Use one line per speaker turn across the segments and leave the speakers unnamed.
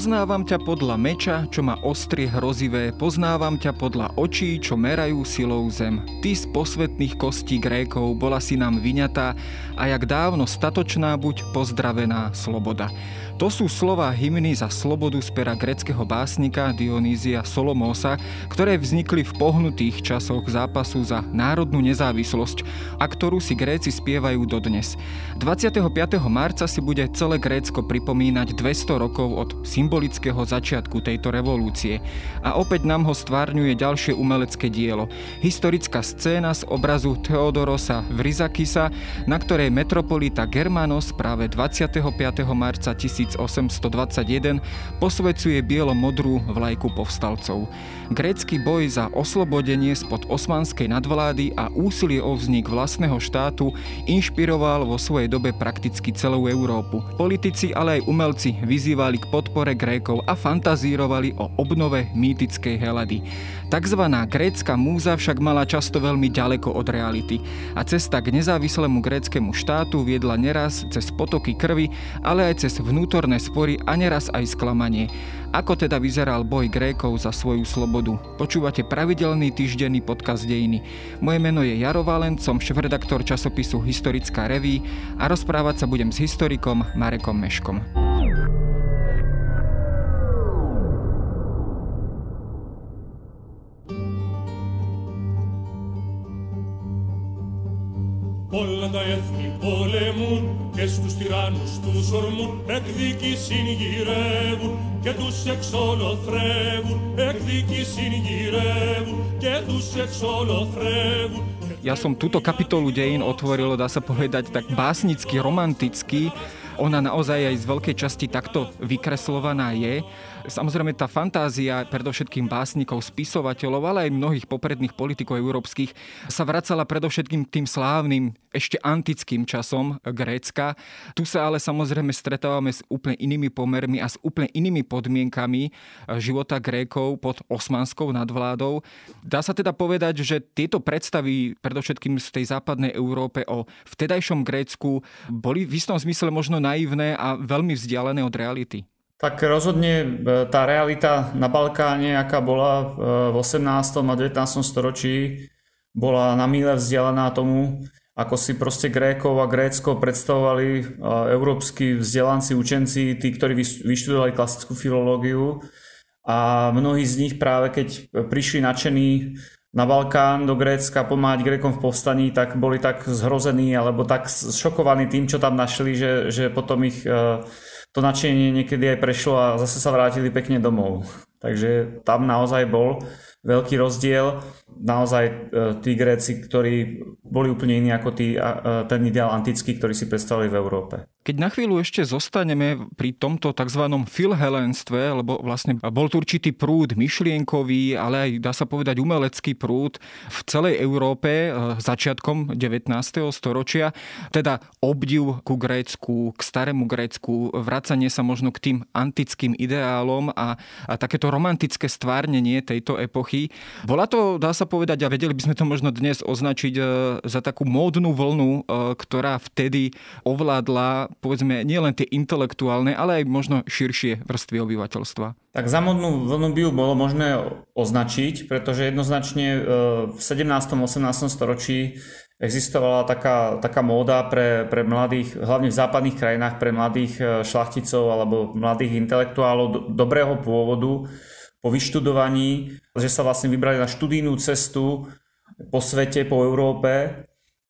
Poznávam ťa podľa meča, čo má ostrie hrozivé, poznávam ťa podľa očí, čo merajú silou zem. Ty z posvetných kostí Grékov bola si nám vyňatá a jak dávno statočná buď pozdravená sloboda. To sú slova hymny za slobodu z pera greckého básnika Dionýzia Solomósa, ktoré vznikli v pohnutých časoch zápasu za národnú nezávislosť a ktorú si Gréci spievajú dodnes. 25. marca si bude celé Grécko pripomínať 200 rokov od symbolického začiatku tejto revolúcie a opäť nám ho stvárňuje ďalšie umelecké dielo. Historická scéna z obrazu Theodorosa Vrizakisa, na ktorej metropolita Germanos práve 25. marca 1000 1821 posvecuje bielo-modrú vlajku povstalcov. Grécky boj za oslobodenie spod osmanskej nadvlády a úsilie o vznik vlastného štátu inšpiroval vo svojej dobe prakticky celú Európu. Politici, ale aj umelci vyzývali k podpore Grékov a fantazírovali o obnove mýtickej Helady. Takzvaná grécka múza však mala často veľmi ďaleko od reality a cesta k nezávislému gréckému štátu viedla neraz cez potoky krvi, ale aj cez vnútorné spory a neraz aj sklamanie. Ako teda vyzeral boj Grékov za svoju slobodu? Počúvate pravidelný týždenný podcast Dejiny. Moje meno je Jaro Valent, som šéf-redaktor časopisu Historická reví a rozprávať sa budem s historikom Marekom Meškom. στους τυράννους τους ορμούν εκδίκησιν γυρεύουν και τους εξολοθρεύουν εκδίκησιν γυρεύουν και τους εξολοθρεύουν Ja som túto kapitolu dejín otvoril, dá sa povedať, tak básnicky, romanticky. Ona naozaj aj z veľkej časti takto vykreslovaná je. Samozrejme tá fantázia predovšetkým básnikov, spisovateľov, ale aj mnohých popredných politikov európskych sa vracala predovšetkým tým slávnym ešte antickým časom Grécka. Tu sa ale samozrejme stretávame s úplne inými pomermi a s úplne inými podmienkami života Grékov pod osmanskou nadvládou. Dá sa teda povedať, že tieto predstavy predovšetkým z tej západnej Európe o vtedajšom Grécku boli v istom zmysle možno naivné a veľmi vzdialené od reality.
Tak rozhodne e, tá realita na Balkáne, aká bola e, v 18. a 19. storočí, bola na míle vzdialená tomu, ako si proste Grékov a Grécko predstavovali e, európsky vzdelanci, učenci, tí, ktorí vyštudovali klasickú filológiu. A mnohí z nich práve keď prišli nadšení na Balkán do Grécka pomáhať Grékom v povstaní, tak boli tak zhrození alebo tak šokovaní tým, čo tam našli, že, že potom ich to nadšenie niekedy aj prešlo a zase sa vrátili pekne domov. Takže tam naozaj bol veľký rozdiel. Naozaj e, tí Gréci, ktorí boli úplne iní ako tí, ten ideál antický, ktorý si predstavili v Európe.
Keď na chvíľu ešte zostaneme pri tomto tzv. filhelenstve, lebo vlastne bol tu určitý prúd myšlienkový, ale aj dá sa povedať umelecký prúd v celej Európe e, začiatkom 19. storočia, teda obdiv ku Grécku, k starému Grécku, vracanie sa možno k tým antickým ideálom a, a takéto romantické stvárnenie tejto epochy. Bola to, dá sa povedať, a vedeli by sme to možno dnes označiť e, za takú módnu vlnu, e, ktorá vtedy ovládla povedzme nielen tie intelektuálne, ale aj možno širšie vrstvy obyvateľstva?
Tak za modnú vlnu by ju bolo možné označiť, pretože jednoznačne e, v 17. 18. storočí existovala taká, taká móda pre, pre mladých, hlavne v západných krajinách, pre mladých e, šlachticov alebo mladých intelektuálov do, dobrého pôvodu po vyštudovaní, že sa vlastne vybrali na študijnú cestu po svete, po Európe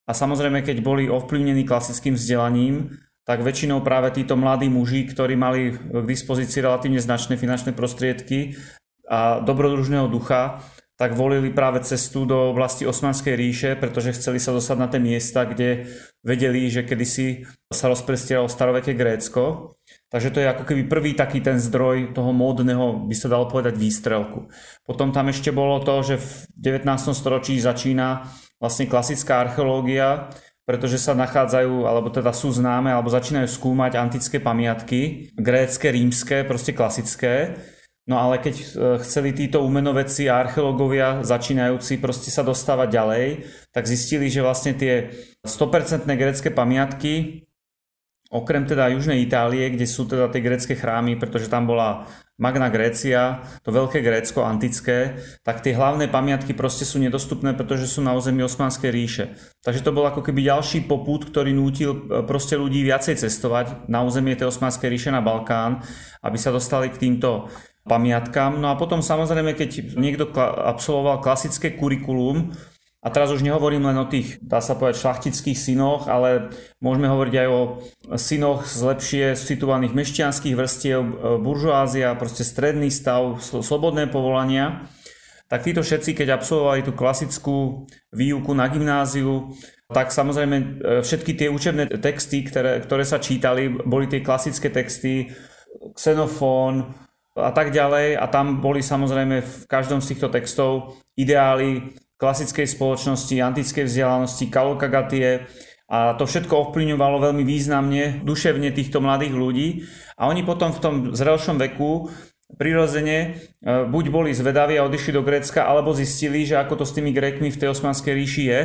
a samozrejme, keď boli ovplyvnení klasickým vzdelaním, tak väčšinou práve títo mladí muži, ktorí mali k dispozícii relatívne značné finančné prostriedky a dobrodružného ducha, tak volili práve cestu do oblasti Osmanskej ríše, pretože chceli sa dostať na tie miesta, kde vedeli, že kedysi sa rozprestieralo staroveké Grécko. Takže to je ako keby prvý taký ten zdroj toho módneho, by sa dalo povedať, výstrelku. Potom tam ešte bolo to, že v 19. storočí začína vlastne klasická archeológia, pretože sa nachádzajú, alebo teda sú známe, alebo začínajú skúmať antické pamiatky, grécké, rímske, proste klasické. No ale keď e, chceli títo umenovedci a archeológovia začínajúci proste sa dostávať ďalej, tak zistili, že vlastne tie 100% grécké pamiatky okrem teda Južnej Itálie, kde sú teda tie grecké chrámy, pretože tam bola Magna Grécia, to veľké Grécko antické, tak tie hlavné pamiatky proste sú nedostupné, pretože sú na území Osmanskej ríše. Takže to bol ako keby ďalší poput, ktorý nútil e, proste ľudí viacej cestovať na územie tej Osmanskej ríše na Balkán, aby sa dostali k týmto pamiatkám. No a potom samozrejme, keď niekto absolvoval klasické kurikulum, a teraz už nehovorím len o tých, dá sa povedať, šlachtických synoch, ale môžeme hovoriť aj o synoch z lepšie situovaných mešťanských vrstiev, e, buržoázia, proste stredný stav, slobodné povolania. Tak títo všetci, keď absolvovali tú klasickú výuku na gymnáziu, tak samozrejme e, všetky tie učebné texty, ktoré, ktoré sa čítali, boli tie klasické texty, Xenofón a tak ďalej. A tam boli samozrejme v každom z týchto textov ideály klasickej spoločnosti, antickej vzdelanosti, kalokagatie a to všetko ovplyvňovalo veľmi významne duševne týchto mladých ľudí. A oni potom v tom zrelšom veku prirodzene e, buď boli zvedaví a odišli do Grécka, alebo zistili, že ako to s tými Grékmi v tej osmanskej ríši je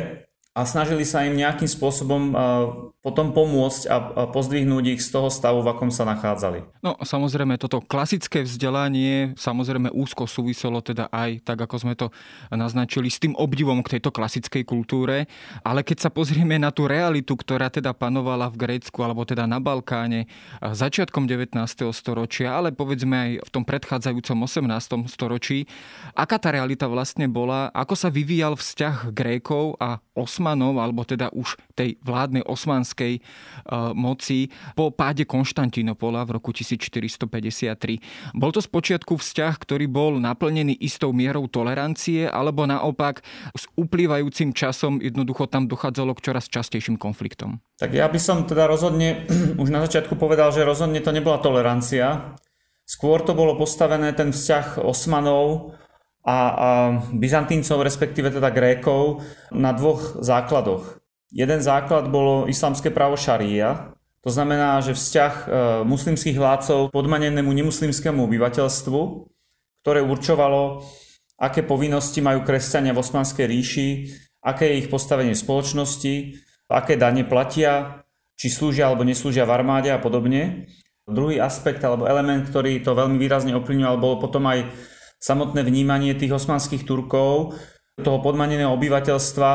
a snažili sa im nejakým spôsobom potom pomôcť a pozdvihnúť ich z toho stavu, v akom sa nachádzali.
No samozrejme, toto klasické vzdelanie samozrejme úzko súviselo teda aj, tak ako sme to naznačili, s tým obdivom k tejto klasickej kultúre, ale keď sa pozrieme na tú realitu, ktorá teda panovala v Grécku alebo teda na Balkáne začiatkom 19. storočia, ale povedzme aj v tom predchádzajúcom 18. storočí, aká tá realita vlastne bola, ako sa vyvíjal vzťah Grékov a Osmanov alebo teda už tej vládnej osmanskej uh, moci po páde Konštantínopola v roku 1453. Bol to spočiatku vzťah, ktorý bol naplnený istou mierou tolerancie, alebo naopak s uplývajúcim časom jednoducho tam dochádzalo k čoraz častejším konfliktom?
Tak ja by som teda rozhodne už na začiatku povedal, že rozhodne to nebola tolerancia. Skôr to bolo postavené ten vzťah Osmanov a, a Byzantíncov, respektíve teda Grékov, na dvoch základoch. Jeden základ bolo islamské právo šaria, to znamená, že vzťah e, muslimských vládcov podmanenému nemuslimskému obyvateľstvu, ktoré určovalo, aké povinnosti majú kresťania v Osmanskej ríši, aké je ich postavenie v spoločnosti, aké dane platia, či slúžia alebo neslúžia v armáde a podobne. Druhý aspekt alebo element, ktorý to veľmi výrazne ovplyvňoval, bol potom aj samotné vnímanie tých osmanských Turkov, toho podmaneného obyvateľstva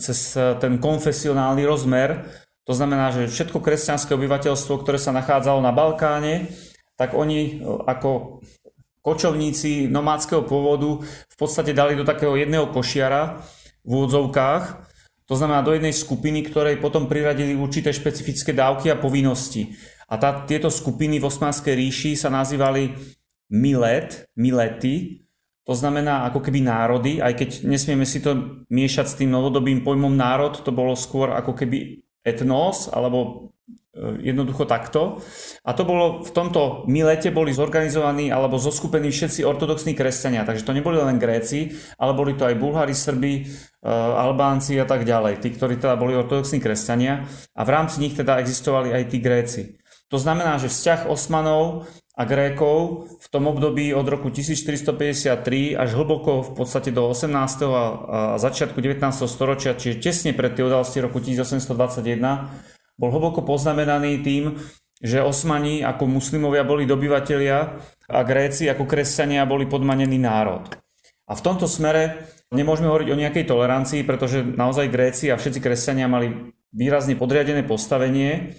cez eh, ten konfesionálny rozmer. To znamená, že všetko kresťanské obyvateľstvo, ktoré sa nachádzalo na Balkáne, tak oni eh, ako kočovníci nomádskeho pôvodu v podstate dali do takého jedného košiara v úvodzovkách, to znamená do jednej skupiny, ktorej potom priradili určité špecifické dávky a povinnosti. A tá, tieto skupiny v Osmanskej ríši sa nazývali milet, milety, to znamená ako keby národy, aj keď nesmieme si to miešať s tým novodobým pojmom národ, to bolo skôr ako keby etnos, alebo e, jednoducho takto. A to bolo, v tomto milete boli zorganizovaní alebo zoskupení všetci ortodoxní kresťania, takže to neboli len Gréci, ale boli to aj Bulhári, Srbi, e, Albánci a tak ďalej, tí, ktorí teda boli ortodoxní kresťania a v rámci nich teda existovali aj tí Gréci. To znamená, že vzťah Osmanov a Grékov v tom období od roku 1453 až hlboko v podstate do 18. a začiatku 19. storočia, čiže tesne pred tie udalosti roku 1821, bol hlboko poznamenaný tým, že Osmani ako muslimovia boli dobyvatelia a Gréci ako kresťania boli podmanený národ. A v tomto smere nemôžeme hovoriť o nejakej tolerancii, pretože naozaj Gréci a všetci kresťania mali výrazne podriadené postavenie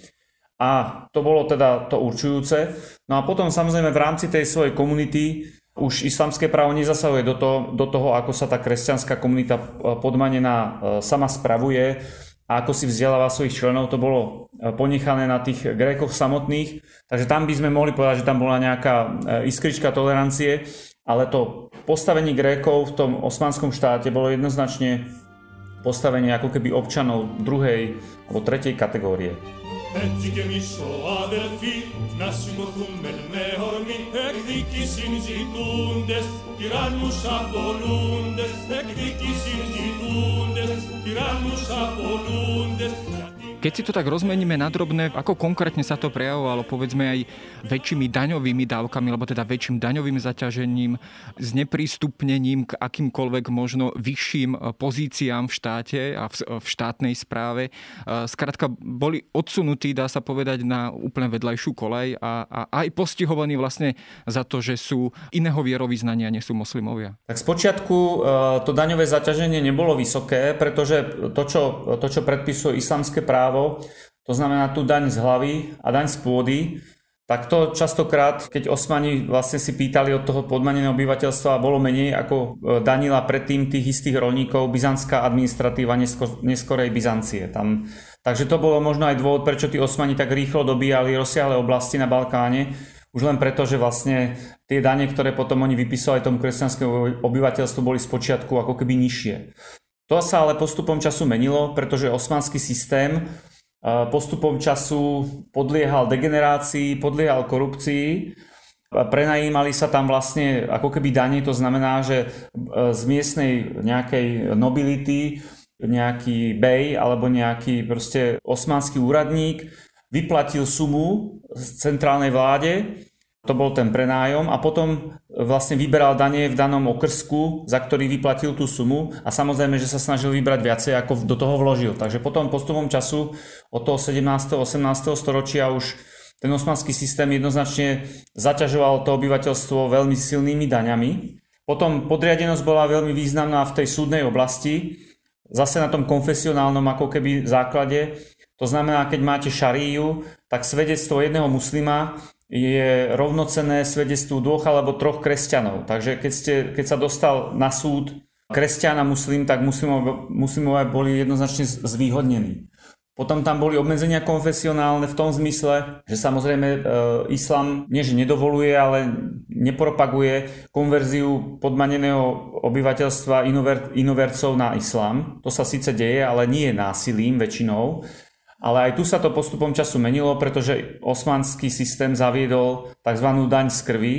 a to bolo teda to určujúce. No a potom samozrejme v rámci tej svojej komunity už islamské právo nezasahuje do toho, do toho, ako sa tá kresťanská komunita e, podmanená e, sama spravuje a ako si vzdeláva svojich členov, to bolo e, ponechané na tých Grékoch samotných. Takže tam by sme mohli povedať, že tam bola nejaká iskrička tolerancie, ale to postavenie Grékov v tom osmanskom štáte bolo jednoznačne postavenie ako keby občanov druhej alebo tretej kategórie. Έτσι κι εμείς αδελφοί να συμμορφούμε με ορμή. Εκδίκησιν ζητούντες τυράννους απολούντες. Εκδίκησιν ζητούντες τυράννους απολούντες
Keď si to tak rozmeníme na drobné, ako konkrétne sa to prejavovalo, povedzme aj väčšími daňovými dávkami, alebo teda väčším daňovým zaťažením, s neprístupnením k akýmkoľvek možno vyšším pozíciám v štáte a v štátnej správe. Skrátka, boli odsunutí, dá sa povedať, na úplne vedľajšiu kolej a, a aj postihovaní vlastne za to, že sú iného vierovýznania, nie sú moslimovia.
Tak spočiatku e, to daňové zaťaženie nebolo vysoké, pretože to, čo, to, čo predpisuje islamské právo, to znamená tú daň z hlavy a daň z pôdy, tak to častokrát, keď Osmani vlastne si pýtali od toho podmaneného obyvateľstva, bolo menej ako e, danila predtým tých istých rolníkov byzantská administratíva neskor, neskorej Byzancie. Tam, takže to bolo možno aj dôvod, prečo tí Osmani tak rýchlo dobíjali rozsiahle oblasti na Balkáne, už len preto, že vlastne tie dane, ktoré potom oni vypisovali tomu kresťanskému obyvateľstvu, boli z počiatku ako keby nižšie. To sa ale postupom času menilo, pretože osmanský systém postupom času podliehal degenerácii, podliehal korupcii. Prenajímali sa tam vlastne ako keby dane, to znamená, že e, z miestnej nejakej nobility nejaký bej alebo nejaký proste osmanský úradník vyplatil sumu z centrálnej vláde to bol ten prenájom a potom vlastne vyberal dane v danom okrsku, za ktorý vyplatil tú sumu a samozrejme, že sa snažil vybrať viacej, ako do toho vložil. Takže potom postupom času od toho 17. 18. storočia už ten osmanský systém jednoznačne zaťažoval to obyvateľstvo veľmi silnými daňami. Potom podriadenosť bola veľmi významná v tej súdnej oblasti, zase na tom konfesionálnom ako keby základe. To znamená, keď máte šaríju, tak svedectvo jedného muslima je rovnocenné svedectvu dvoch alebo troch kresťanov. Takže keď, ste, keď sa dostal na súd kresťan a muslim, tak muslimové boli jednoznačne zvýhodnení. Potom tam boli obmedzenia konfesionálne v tom zmysle, že samozrejme e, islam nie že nedovoluje, ale nepropaguje konverziu podmaneného obyvateľstva inover, inovercov na islám. To sa síce deje, ale nie násilím väčšinou. Ale aj tu sa to postupom času menilo, pretože osmanský systém zaviedol tzv. daň z krvi,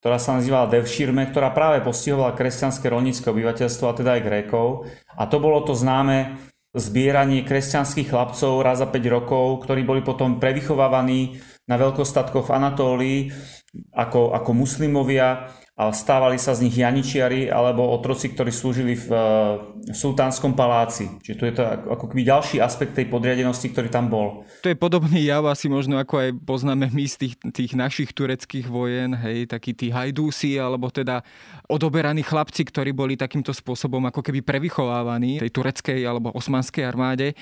ktorá sa nazývala devšírme, ktorá práve postihovala kresťanské rolnícke obyvateľstvo, a teda aj Grékov. A to bolo to známe zbieranie kresťanských chlapcov raz za 5 rokov, ktorí boli potom prevychovávaní na veľkostatkoch v Anatólii ako, ako muslimovia stávali sa z nich janičiari alebo otroci, ktorí slúžili v, v sultánskom paláci. Čiže tu je to ako keby ďalší aspekt tej podriadenosti, ktorý tam bol.
To je podobný jav asi možno ako aj poznáme my z tých, tých našich tureckých vojen, hej, takí tí hajdúsi alebo teda odoberaní chlapci, ktorí boli takýmto spôsobom ako keby prevychovávaní tej tureckej alebo osmanskej armáde.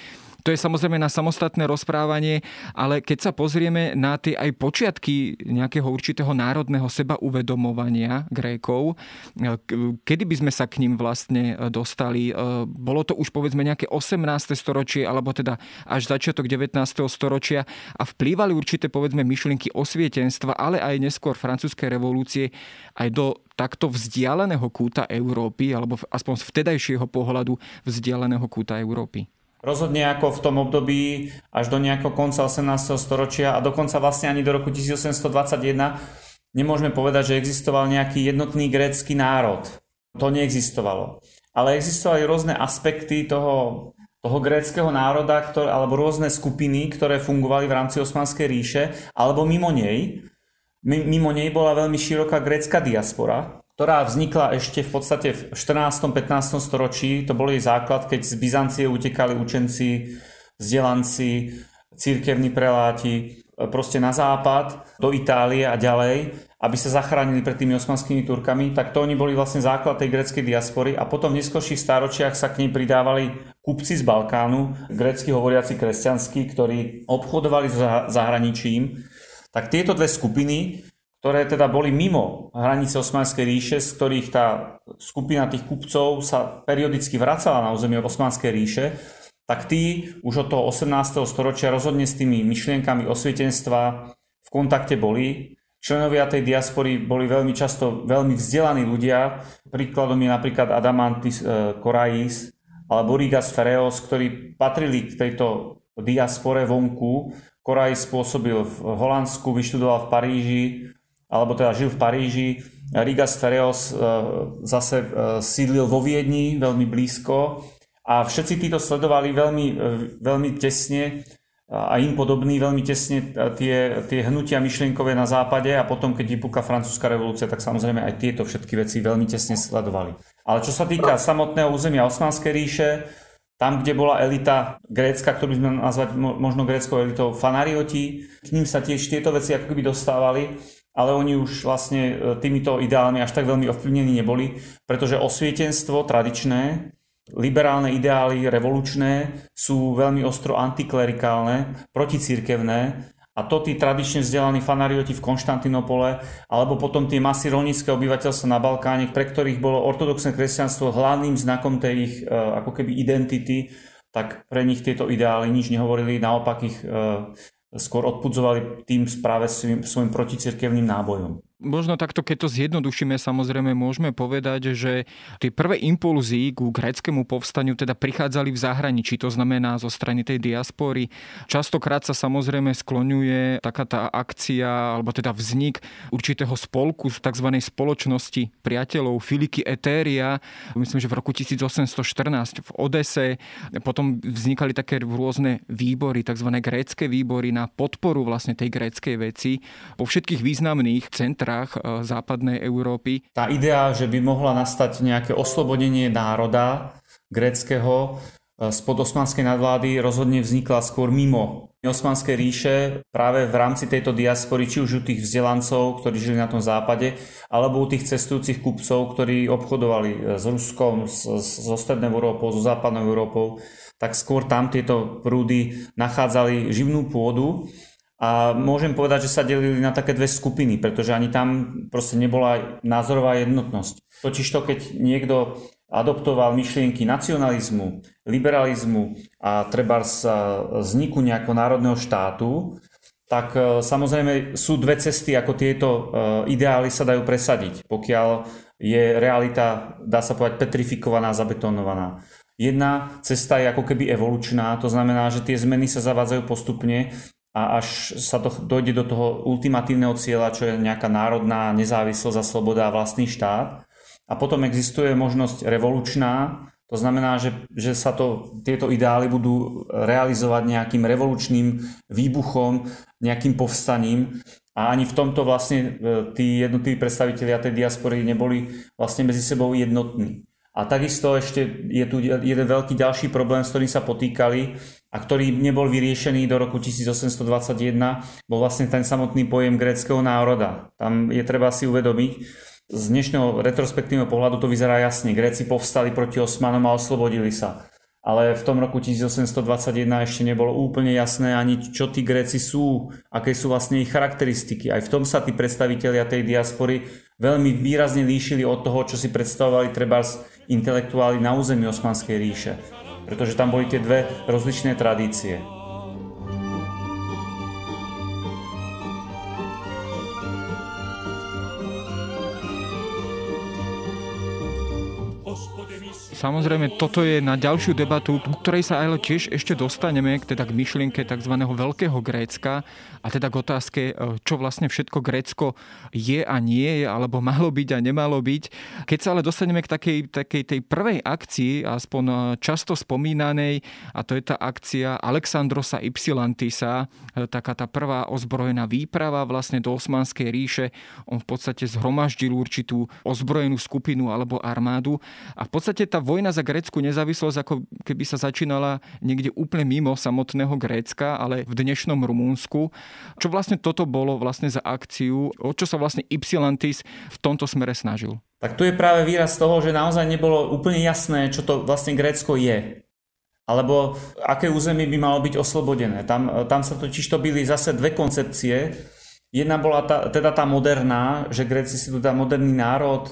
To je samozrejme na samostatné rozprávanie, ale keď sa pozrieme na tie aj počiatky nejakého určitého národného seba uvedomovania Grékov, kedy by sme sa k ním vlastne dostali? Bolo to už povedzme nejaké 18. storočie, alebo teda až začiatok 19. storočia a vplývali určité povedzme myšlienky osvietenstva, ale aj neskôr francúzskej revolúcie aj do takto vzdialeného kúta Európy, alebo aspoň z vtedajšieho pohľadu vzdialeného kúta Európy.
Rozhodne ako v tom období až do nejakého konca 18. storočia a dokonca vlastne ani do roku 1821 nemôžeme povedať, že existoval nejaký jednotný grécky národ. To neexistovalo. Ale existovali rôzne aspekty toho, toho gréckého národa, ktoré, alebo rôzne skupiny, ktoré fungovali v rámci Osmanskej ríše, alebo mimo nej. Mimo nej bola veľmi široká grécka diaspora, ktorá vznikla ešte v podstate v 14. 15. storočí. To bol jej základ, keď z Byzancie utekali učenci, vzdelanci, církevní preláti e, proste na západ, do Itálie a ďalej, aby sa zachránili pred tými osmanskými Turkami, tak to oni boli vlastne základ tej greckej diaspory a potom v neskôrších stáročiach sa k nej pridávali kupci z Balkánu, grecky hovoriaci kresťanskí, ktorí obchodovali s zahraničím. Tak tieto dve skupiny ktoré teda boli mimo hranice Osmanskej ríše, z ktorých tá skupina tých kupcov sa periodicky vracala na územie Osmanskej ríše, tak tí už od toho 18. storočia rozhodne s tými myšlienkami osvietenstva v kontakte boli. Členovia tej diaspory boli veľmi často veľmi vzdelaní ľudia. Príkladom je napríklad Adamantis e, Korais alebo Rigas Fereos, ktorí patrili k tejto diaspore vonku. Korais spôsobil v Holandsku, vyštudoval v Paríži, alebo teda žil v Paríži. Rigas Fereos e, zase e, sídlil vo Viedni, veľmi blízko a všetci títo sledovali veľmi, veľmi tesne a im podobný veľmi tesne tie, tie hnutia myšlienkové na západe a potom, keď vypúka francúzska revolúcia, tak samozrejme aj tieto všetky veci veľmi tesne sledovali. Ale čo sa týka samotného územia Osmanskej ríše, tam, kde bola elita grécka, ktorú by sme nazvať možno gréckou elitou fanarioti, k ním sa tiež tieto veci ako keby dostávali, ale oni už vlastne e, týmito ideálmi až tak veľmi ovplyvnení neboli, pretože osvietenstvo tradičné liberálne ideály revolučné sú veľmi ostro antiklerikálne, proticírkevné a to tí tradične vzdelaní fanarioti v Konštantinopole alebo potom tie masy rolníckého obyvateľstva na Balkáne, pre ktorých bolo ortodoxné kresťanstvo hlavným znakom tej ich e, ako keby identity, tak pre nich tieto ideály nič nehovorili, naopak ich e, skôr odpudzovali tým správe svojim, svojim proticirkevným nábojom.
Možno takto, keď to zjednodušíme, samozrejme môžeme povedať, že tie prvé impulzy ku gréckému povstaniu teda prichádzali v zahraničí, to znamená zo strany tej diaspory. Častokrát sa samozrejme skloňuje taká tá akcia, alebo teda vznik určitého spolku tzv. spoločnosti priateľov Filiky Etéria, myslím, že v roku 1814 v Odese. Potom vznikali také rôzne výbory, tzv. grécké výbory na podporu vlastne tej gréckej veci. Po všetkých významných centrách krajinách e, západnej Európy.
Tá idea, že by mohla nastať nejaké oslobodenie národa gréckého e, spod osmanskej nadvlády rozhodne vznikla skôr mimo Osmanskej ríše práve v rámci tejto diaspory, či už u tých vzdelancov, ktorí žili na tom západe, alebo u tých cestujúcich kupcov, ktorí obchodovali e, s Ruskom, so strednou Európou, so západnou Európou, tak skôr tam tieto prúdy nachádzali živnú pôdu a môžem povedať, že sa delili na také dve skupiny, pretože ani tam proste nebola názorová jednotnosť. Totižto, keď niekto adoptoval myšlienky nacionalizmu, liberalizmu a treba z vzniku nejakého národného štátu, tak e, samozrejme sú dve cesty, ako tieto e, ideály sa dajú presadiť, pokiaľ je realita, dá sa povedať, petrifikovaná, zabetonovaná. Jedna cesta je ako keby evolučná, to znamená, že tie zmeny sa zavádzajú postupne a až sa to dojde do toho ultimatívneho cieľa, čo je nejaká národná nezávislosť a sloboda a vlastný štát. A potom existuje možnosť revolučná, to znamená, že, že sa to, tieto ideály budú realizovať nejakým revolučným výbuchom, nejakým povstaním. A ani v tomto vlastne e, tí jednotliví predstavitelia tej diaspory neboli vlastne medzi sebou jednotní. A takisto ešte je tu jeden veľký ďalší problém, s ktorým sa potýkali a ktorý nebol vyriešený do roku 1821, bol vlastne ten samotný pojem gréckého národa. Tam je treba si uvedomiť, z dnešného retrospektívneho pohľadu to vyzerá jasne. Gréci povstali proti Osmanom a oslobodili sa. Ale v tom roku 1821 ešte nebolo úplne jasné ani čo tí Gréci sú, aké sú vlastne ich charakteristiky. Aj v tom sa tí predstavitelia tej diaspory veľmi výrazne líšili od toho, čo si predstavovali treba intelektuáli na území Osmanskej ríše. Pretože tam boli tie dve rozličné tradície.
Samozrejme, toto je na ďalšiu debatu, ku ktorej sa ale tiež ešte dostaneme, teda k myšlienke tzv. veľkého Grécka a teda k otázke, e, čo vlastne všetko Grécko je a nie je, alebo malo byť a nemalo byť. Keď sa ale dostaneme k takej, takej tej prvej akcii, aspoň e, často spomínanej, a to je tá akcia Alexandrosa Ypsilantisa, e, taká tá prvá ozbrojená výprava vlastne do Osmanskej ríše. On v podstate zhromaždil určitú ozbrojenú skupinu alebo armádu a v podstate tá vojna za grécku nezávislosť ako keby sa začínala niekde úplne mimo samotného Grécka, ale v dnešnom Rumúnsku. Čo vlastne toto bolo vlastne za akciu, o čo sa vlastne Ypsilantis v tomto smere snažil?
Tak tu je práve výraz toho, že naozaj nebolo úplne jasné, čo to vlastne Grécko je. Alebo aké územie by malo byť oslobodené. Tam, tam sa totiž to byli zase dve koncepcie. Jedna bola tá, teda tá moderná, že Gréci si tu moderný národ,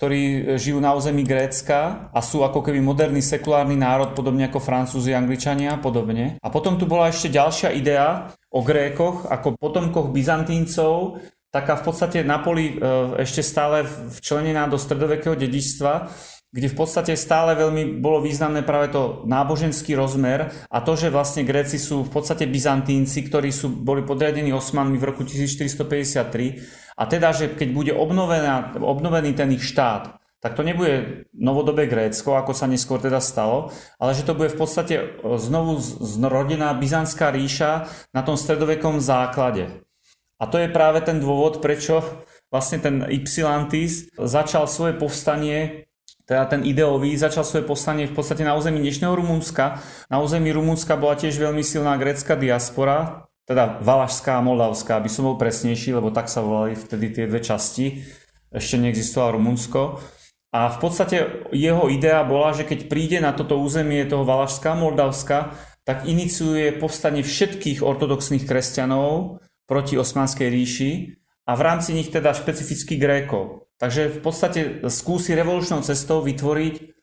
ktorí žijú na území Grécka a sú ako keby moderný sekulárny národ, podobne ako Francúzi, Angličania a podobne. A potom tu bola ešte ďalšia idea o Grékoch ako potomkoch Byzantíncov, taká v podstate Napoli e, ešte stále včlenená do stredovekého dedičstva, kde v podstate stále veľmi bolo významné práve to náboženský rozmer a to, že vlastne Gréci sú v podstate Byzantínci, ktorí sú, boli podriadení Osmanmi v roku 1453 a teda, že keď bude obnovená, obnovený ten ich štát, tak to nebude novodobé Grécko, ako sa neskôr teda stalo, ale že to bude v podstate znovu zrodená Byzantská ríša na tom stredovekom základe. A to je práve ten dôvod, prečo vlastne ten Ypsilantis začal svoje povstanie teda ten ideový začal svoje povstanie v podstate na území dnešného Rumunska. Na území Rumunska bola tiež veľmi silná grécka diaspora, teda Valašská a Moldavská, aby som bol presnejší, lebo tak sa volali vtedy tie dve časti. Ešte neexistovalo Rumunsko. A v podstate jeho idea bola, že keď príde na toto územie toho Valašská Moldavska, tak iniciuje povstanie všetkých ortodoxných kresťanov proti Osmanskej ríši a v rámci nich teda špecificky Grékov. Takže v podstate skúsi revolučnou cestou vytvoriť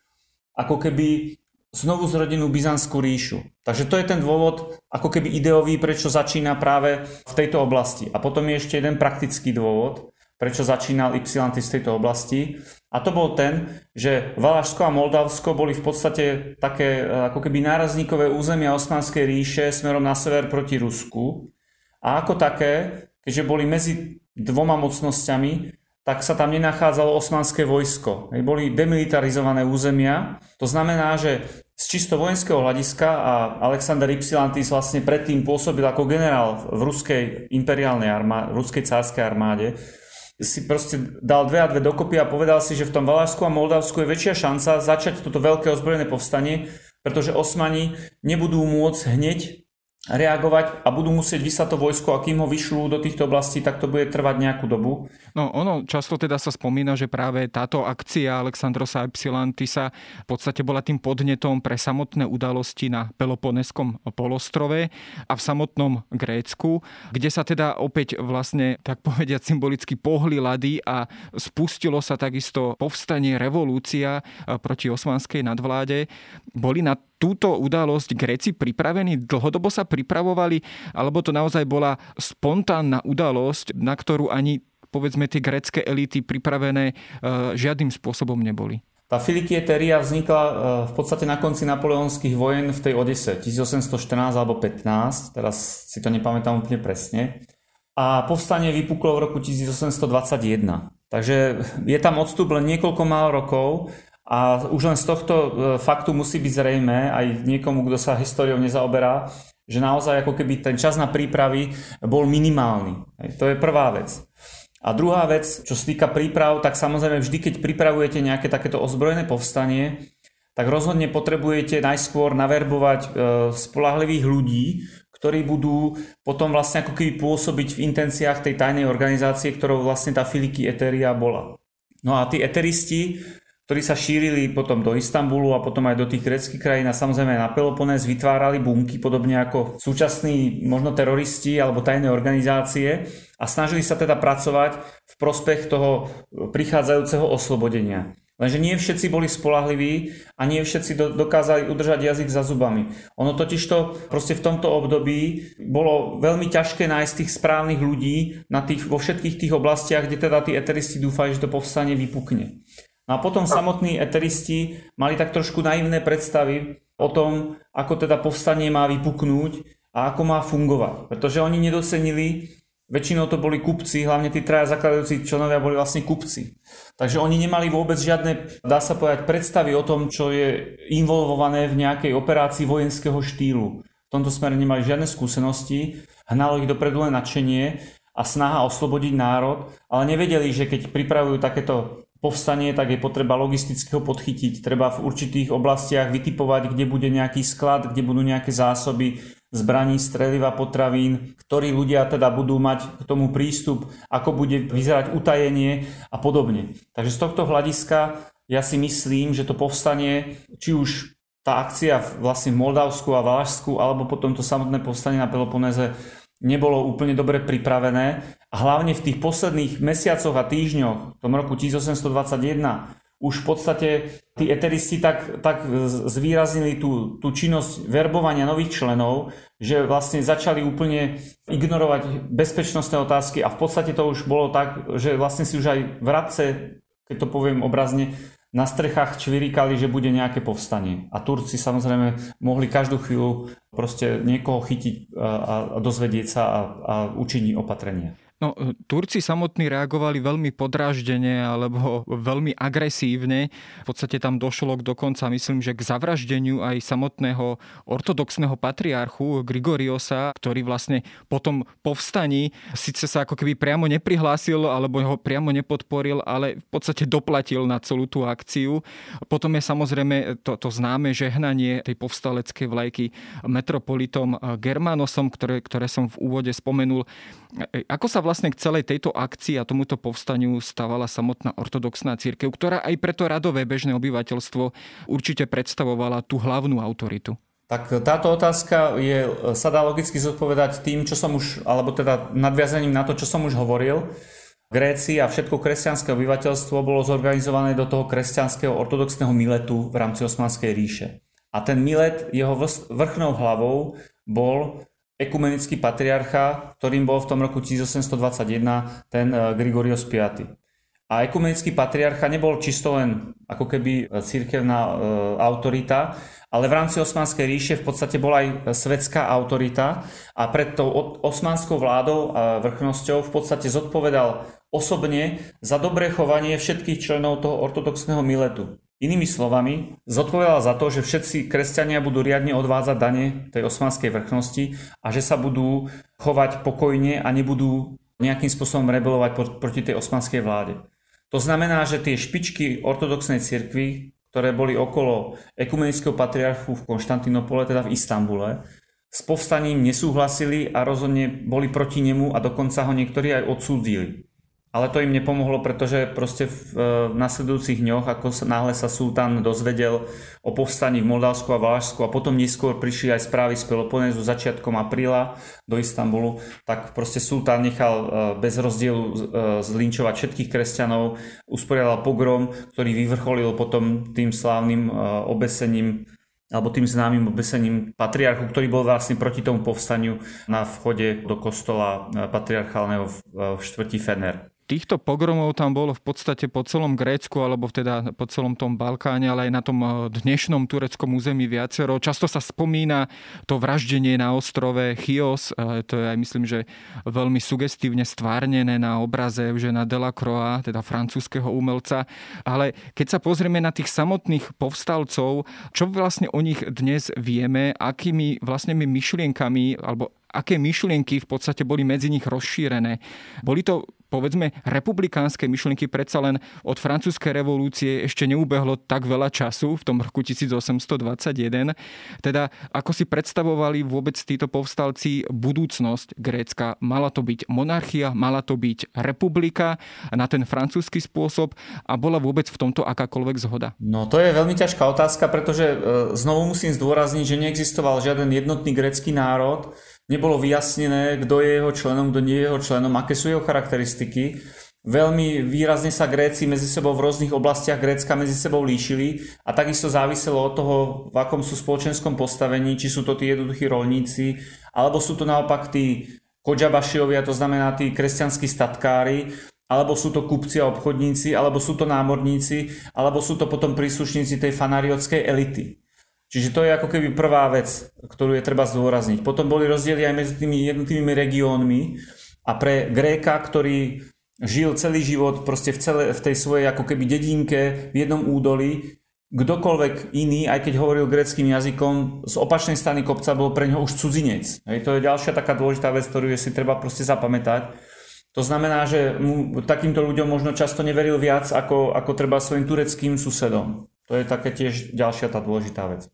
ako keby znovu zrodenú Byzantskú ríšu. Takže to je ten dôvod, ako keby ideový, prečo začína práve v tejto oblasti. A potom je ešte jeden praktický dôvod, prečo začínal Ypsilantis v tejto oblasti. A to bol ten, že Valašsko a Moldavsko boli v podstate také e, ako keby nárazníkové územia Osmanskej ríše smerom na sever proti Rusku. A ako také, keďže boli medzi dvoma mocnosťami, tak sa tam nenachádzalo osmanské vojsko. Boli demilitarizované územia. To znamená, že z čisto vojenského hľadiska a Alexander Ypsilantis vlastne predtým pôsobil ako generál v ruskej imperiálnej armáde, ruskej cárskej armáde, si proste dal dve a dve dokopy a povedal si, že v tom Valašsku a Moldavsku je väčšia šanca začať toto veľké ozbrojené povstanie, pretože Osmani nebudú môcť hneď reagovať a budú musieť vysať to vojsko a kým ho vyšľú do týchto oblastí, tak to bude trvať nejakú dobu.
No ono často teda sa spomína, že práve táto akcia Alexandrosa Ypsilantisa v podstate bola tým podnetom pre samotné udalosti na Peloponeskom polostrove a v samotnom Grécku, kde sa teda opäť vlastne, tak povediať, symbolicky pohli lady a spustilo sa takisto povstanie, revolúcia proti osmanskej nadvláde. Boli na túto udalosť Gréci pripravení? Dlhodobo sa pripravovali? Alebo to naozaj bola spontánna udalosť, na ktorú ani povedzme tie grecké elity pripravené e, žiadnym spôsobom neboli?
Tá filikieteria vznikla e, v podstate na konci napoleonských vojen v tej Odise 1814 alebo 15, teraz si to nepamätám úplne presne. A povstanie vypuklo v roku 1821. Takže je tam odstup len niekoľko málo rokov a už len z tohto e, faktu musí byť zrejme aj niekomu, kto sa históriou nezaoberá, že naozaj ako keby ten čas na prípravy bol minimálny. To je prvá vec. A druhá vec, čo sa týka príprav, tak samozrejme vždy, keď pripravujete nejaké takéto ozbrojené povstanie, tak rozhodne potrebujete najskôr naverbovať e, spolahlivých ľudí, ktorí budú potom vlastne ako keby pôsobiť v intenciách tej tajnej organizácie, ktorou vlastne tá Filiki Eteria bola. No a tí eteristi ktorí sa šírili potom do Istanbulu a potom aj do tých greckých krajín a samozrejme na Peloponés vytvárali bunky, podobne ako súčasní možno teroristi alebo tajné organizácie a snažili sa teda pracovať v prospech toho prichádzajúceho oslobodenia. Lenže nie všetci boli spolahliví a nie všetci do, dokázali udržať jazyk za zubami. Ono totiž to proste v tomto období bolo veľmi ťažké nájsť tých správnych ľudí na tých, vo všetkých tých oblastiach, kde teda tí eteristi dúfali, že to povstanie vypukne. No a potom samotní eteristi mali tak trošku naivné predstavy o tom, ako teda povstanie má vypuknúť a ako má fungovať. Pretože oni nedocenili, väčšinou to boli kupci, hlavne tí traja zakladajúci členovia boli vlastne kupci. Takže oni nemali vôbec žiadne, dá sa povedať, predstavy o tom, čo je involvované v nejakej operácii vojenského štýlu. V tomto smere nemali žiadne skúsenosti, hnalo ich dopredu len nadšenie a snaha oslobodiť národ, ale nevedeli, že keď pripravujú takéto povstanie, tak je potreba logistického podchytiť. Treba v určitých oblastiach vytipovať, kde bude nejaký sklad, kde budú nejaké zásoby zbraní, streliva, potravín, ktorí ľudia teda budú mať k tomu prístup, ako bude vyzerať utajenie a podobne. Takže z tohto hľadiska ja si myslím, že to povstanie, či už tá akcia vlastne v Moldavsku a Valašsku, alebo potom to samotné povstanie na Peloponéze nebolo úplne dobre pripravené. A hlavne v tých posledných mesiacoch a týždňoch, v tom roku 1821, už v podstate tí eteristi tak, tak zvýraznili tú, tú činnosť verbovania nových členov, že vlastne začali úplne ignorovať bezpečnostné otázky. A v podstate to už bolo tak, že vlastne si už aj v radce, keď to poviem obrazne, na strechách čvirikali, že bude nejaké povstanie. A Turci samozrejme mohli každú chvíľu proste niekoho chytiť a, a dozvedieť sa a, a učiniť opatrenia.
No, Turci samotní reagovali veľmi podráždene alebo veľmi agresívne. V podstate tam došlo dokonca, myslím, že k zavraždeniu aj samotného ortodoxného patriarchu Grigoriosa, ktorý vlastne potom povstaní síce sa ako keby priamo neprihlásil alebo ho priamo nepodporil, ale v podstate doplatil na celú tú akciu. Potom je samozrejme to, to známe žehnanie tej povstaleckej vlajky metropolitom Germanosom, ktoré, ktoré som v úvode spomenul. Ako sa vlastne k celej tejto akcii a tomuto povstaniu stávala samotná ortodoxná církev, ktorá aj preto radové bežné obyvateľstvo určite predstavovala tú hlavnú autoritu?
Tak táto otázka je, sa dá logicky zodpovedať tým, čo som už, alebo teda nadviazaním na to, čo som už hovoril. Gréci a všetko kresťanské obyvateľstvo bolo zorganizované do toho kresťanského ortodoxného miletu v rámci Osmanskej ríše. A ten milet, jeho vrchnou hlavou bol ekumenický patriarcha, ktorým bol v tom roku 1821 ten eh, Grigorios V. A ekumenický patriarcha nebol čisto len ako keby eh, církevná e, autorita, ale v rámci Osmanskej ríše v podstate bola aj svetská autorita a pred tou osmanskou vládou a vrchnosťou v podstate zodpovedal osobne za dobré chovanie všetkých členov toho ortodoxného miletu. Inými slovami, zodpovedala za to, že všetci kresťania budú riadne odvádzať dane tej osmanskej vrchnosti a že sa budú chovať pokojne a nebudú nejakým spôsobom rebelovať proti tej osmanskej vláde. To znamená, že tie špičky ortodoxnej cirkvi, ktoré boli okolo ekumenického patriarchu v Konštantinopole, teda v Istambule, s povstaním nesúhlasili a rozhodne boli proti nemu a dokonca ho niektorí aj odsúdili ale to im nepomohlo, pretože proste v, e, v nasledujúcich dňoch, ako sa, náhle sa sultán dozvedel o povstaní v Moldavsku a Valašsku a potom neskôr prišli aj správy z Peloponézu začiatkom apríla do Istanbulu, tak proste sultán nechal e, bez rozdielu e, zlinčovať všetkých kresťanov, usporiadal pogrom, ktorý vyvrcholil potom tým slávnym obesením alebo tým známym obesením patriarchu, ktorý bol vlastne proti tomu povstaniu na vchode do kostola patriarchálneho v štvrti Fener.
Týchto pogromov tam bolo v podstate po celom Grécku alebo teda po celom tom Balkáne, ale aj na tom eh, dnešnom tureckom území viacero. Často sa spomína to vraždenie na ostrove Chios, eh, to je aj myslím, že veľmi sugestívne stvárnené na obraze Eugena Delacroix, teda francúzského umelca. Ale keď sa pozrieme na tých samotných povstalcov, čo vlastne o nich dnes vieme, akými vlastne myšlienkami alebo aké myšlienky v podstate boli medzi nich rozšírené. Boli to povedzme republikánske myšlienky predsa len od francúzskej revolúcie ešte neubehlo tak veľa času v tom roku 1821. Teda ako si predstavovali vôbec títo povstalci budúcnosť Grécka? Mala to byť monarchia, mala to byť republika na ten francúzsky spôsob a bola vôbec v tomto akákoľvek zhoda?
No to je veľmi ťažká otázka, pretože e, znovu musím zdôrazniť, že neexistoval žiaden jednotný grécky národ, nebolo vyjasnené, kto je jeho členom, kto nie je jeho členom, aké sú jeho charakteristiky. Veľmi výrazne sa Gréci medzi sebou v rôznych oblastiach Grécka medzi sebou líšili a takisto záviselo od toho, v akom sú spoločenskom postavení, či sú to tí jednoduchí rolníci, alebo sú to naopak tí kodžabašiovia, to znamená tí kresťanskí statkári, alebo sú to kupci a obchodníci, alebo sú to námorníci, alebo sú to potom príslušníci tej fanariotskej elity. Čiže to je ako keby prvá vec, ktorú je treba zdôrazniť. Potom boli rozdiely aj medzi tými jednotlivými regiónmi a pre Gréka, ktorý žil celý život proste v, celé, v tej svojej ako keby dedinke v jednom údolí, kdokoľvek iný, aj keď hovoril greckým jazykom, z opačnej strany kopca bol pre neho už cudzinec. Hej, to je ďalšia taká dôležitá vec, ktorú si treba proste zapamätať. To znamená, že mu, takýmto ľuďom možno často neveril viac ako, ako treba svojim tureckým susedom. To je také tiež ďalšia tá dôležitá vec.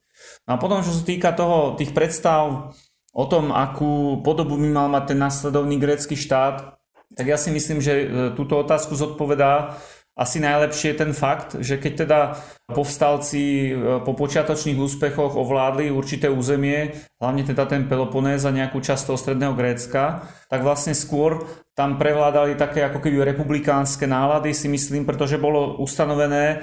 No a potom, čo sa týka toho, tých predstav o tom, akú podobu by mal mať ten následovný grécky štát, tak ja si myslím, že e, túto otázku zodpovedá asi najlepšie ten fakt, že keď teda povstalci e, po počiatočných úspechoch ovládli určité územie, hlavne teda ten Peloponéz a nejakú časť toho stredného Grécka, tak vlastne skôr tam prevládali také ako keby republikánske nálady, si myslím, pretože bolo ustanovené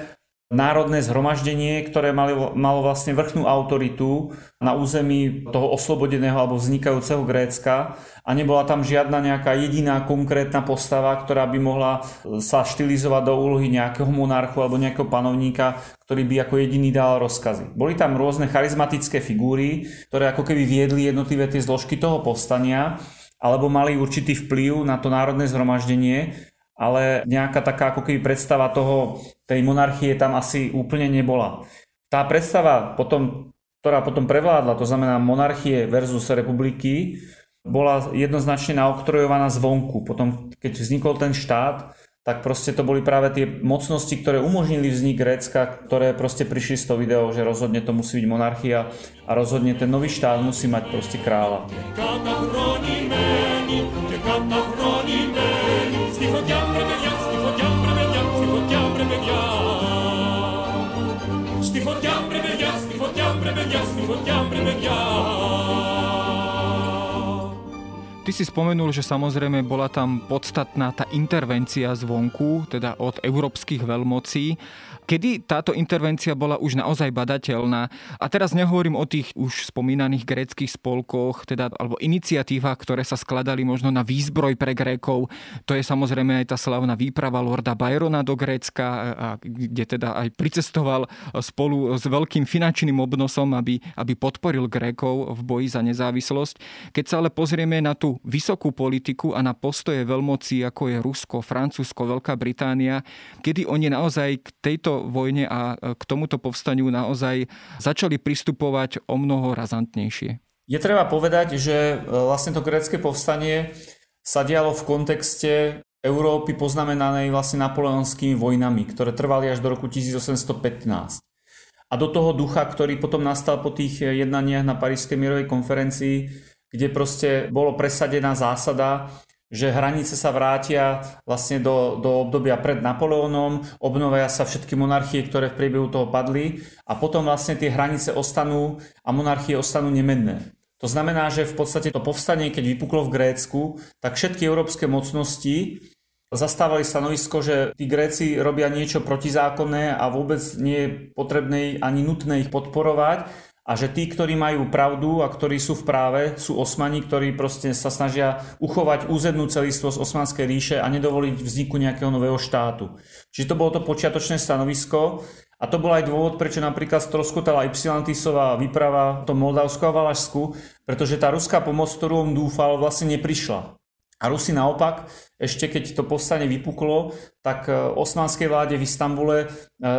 národné zhromaždenie, ktoré malo vlastne vrchnú autoritu na území toho oslobodeného alebo vznikajúceho Grécka a nebola tam žiadna nejaká jediná konkrétna postava, ktorá by mohla sa štilizovať do úlohy nejakého monarchu alebo nejakého panovníka, ktorý by ako jediný dal rozkazy. Boli tam rôzne charizmatické figúry, ktoré ako keby viedli jednotlivé tie zložky toho povstania alebo mali určitý vplyv na to národné zhromaždenie, ale nejaká taká ako keby predstava toho, tej monarchie tam asi úplne nebola. Tá predstava potom, ktorá potom prevládla, to znamená monarchie versus republiky, bola jednoznačne naoktrojovaná zvonku. Potom, keď vznikol ten štát, tak proste to boli práve tie mocnosti, ktoré umožnili vznik Grécka, ktoré proste prišli s to video, že rozhodne to musí byť monarchia a rozhodne ten nový štát musí mať proste kráľa.
Ty si spomenul, že samozrejme bola tam podstatná tá intervencia zvonku, teda od európskych veľmocí. Kedy táto intervencia bola už naozaj badateľná? A teraz nehovorím o tých už spomínaných gréckých spolkoch, teda, alebo iniciatívach, ktoré sa skladali možno na výzbroj pre Grékov. To je samozrejme aj tá slavná výprava Lorda Byrona do Grécka, a kde teda aj pricestoval spolu s veľkým finančným obnosom, aby, aby podporil Grékov v boji za nezávislosť. Keď sa ale pozrieme na tú vysokú politiku a na postoje veľmocí, ako je Rusko, Francúzsko, Veľká Británia, kedy oni naozaj k tejto vojne a e, k tomuto povstaniu naozaj začali pristupovať o mnoho razantnejšie.
Je treba povedať, že e, vlastne to grecké povstanie sa dialo v kontexte Európy poznamenanej vlastne napoleonskými vojnami, ktoré trvali až do roku 1815. A do toho ducha, ktorý potom nastal po tých jednaniach na Parískej mierovej konferencii, kde proste bolo presadená zásada, že hranice sa vrátia vlastne do, do obdobia pred Napoleónom, obnovia sa všetky monarchie, ktoré v priebehu toho padli a potom vlastne tie hranice ostanú a monarchie ostanú nemenné. To znamená, že v podstate to povstanie, keď vypuklo v Grécku, tak všetky európske mocnosti zastávali stanovisko, že tí Gréci robia niečo protizákonné a vôbec nie je potrebné ani nutné ich podporovať a že tí, ktorí majú pravdu a ktorí sú v práve, sú osmani, ktorí proste sa snažia uchovať územnú celistvosť Osmanskej ríše a nedovoliť vzniku nejakého nového štátu. Čiže to bolo to počiatočné stanovisko a to bol aj dôvod, prečo napríklad stroskotala Ypsilantisová výprava to Moldavsko a Valašsku, pretože tá ruská pomoc, ktorú on dúfal, vlastne neprišla. A Rusi naopak, ešte keď to povstanie vypuklo, tak e, osmanskej vláde v Istambule e,